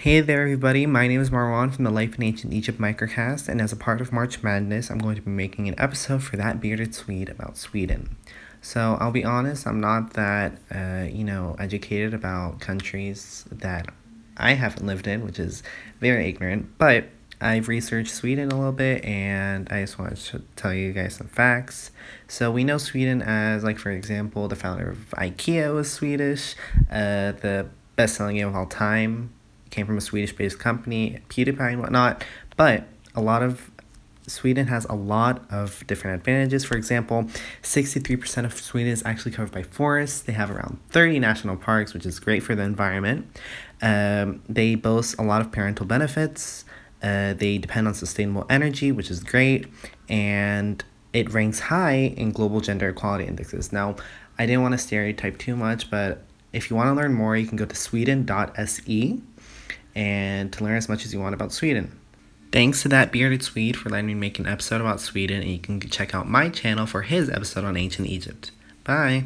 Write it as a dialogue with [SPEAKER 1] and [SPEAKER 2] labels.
[SPEAKER 1] Hey there, everybody. My name is Marwan from the Life in Ancient Egypt microcast, and as a part of March Madness, I'm going to be making an episode for that bearded Swede about Sweden. So I'll be honest, I'm not that, uh, you know, educated about countries that I haven't lived in, which is very ignorant, but I've researched Sweden a little bit and I just wanted to tell you guys some facts. So we know Sweden as, like, for example, the founder of IKEA was Swedish, uh, the best selling game of all time came from a Swedish based company, PewDiePie and whatnot, but a lot of Sweden has a lot of different advantages. For example, 63% of Sweden is actually covered by forests. They have around 30 national parks, which is great for the environment. Um, they boast a lot of parental benefits. Uh, they depend on sustainable energy, which is great. And it ranks high in global gender equality indexes. Now, I didn't want to stereotype too much, but if you want to learn more, you can go to sweden.se and to learn as much as you want about Sweden. Thanks to that bearded Swede for letting me make an episode about Sweden, and you can check out my channel for his episode on ancient Egypt. Bye.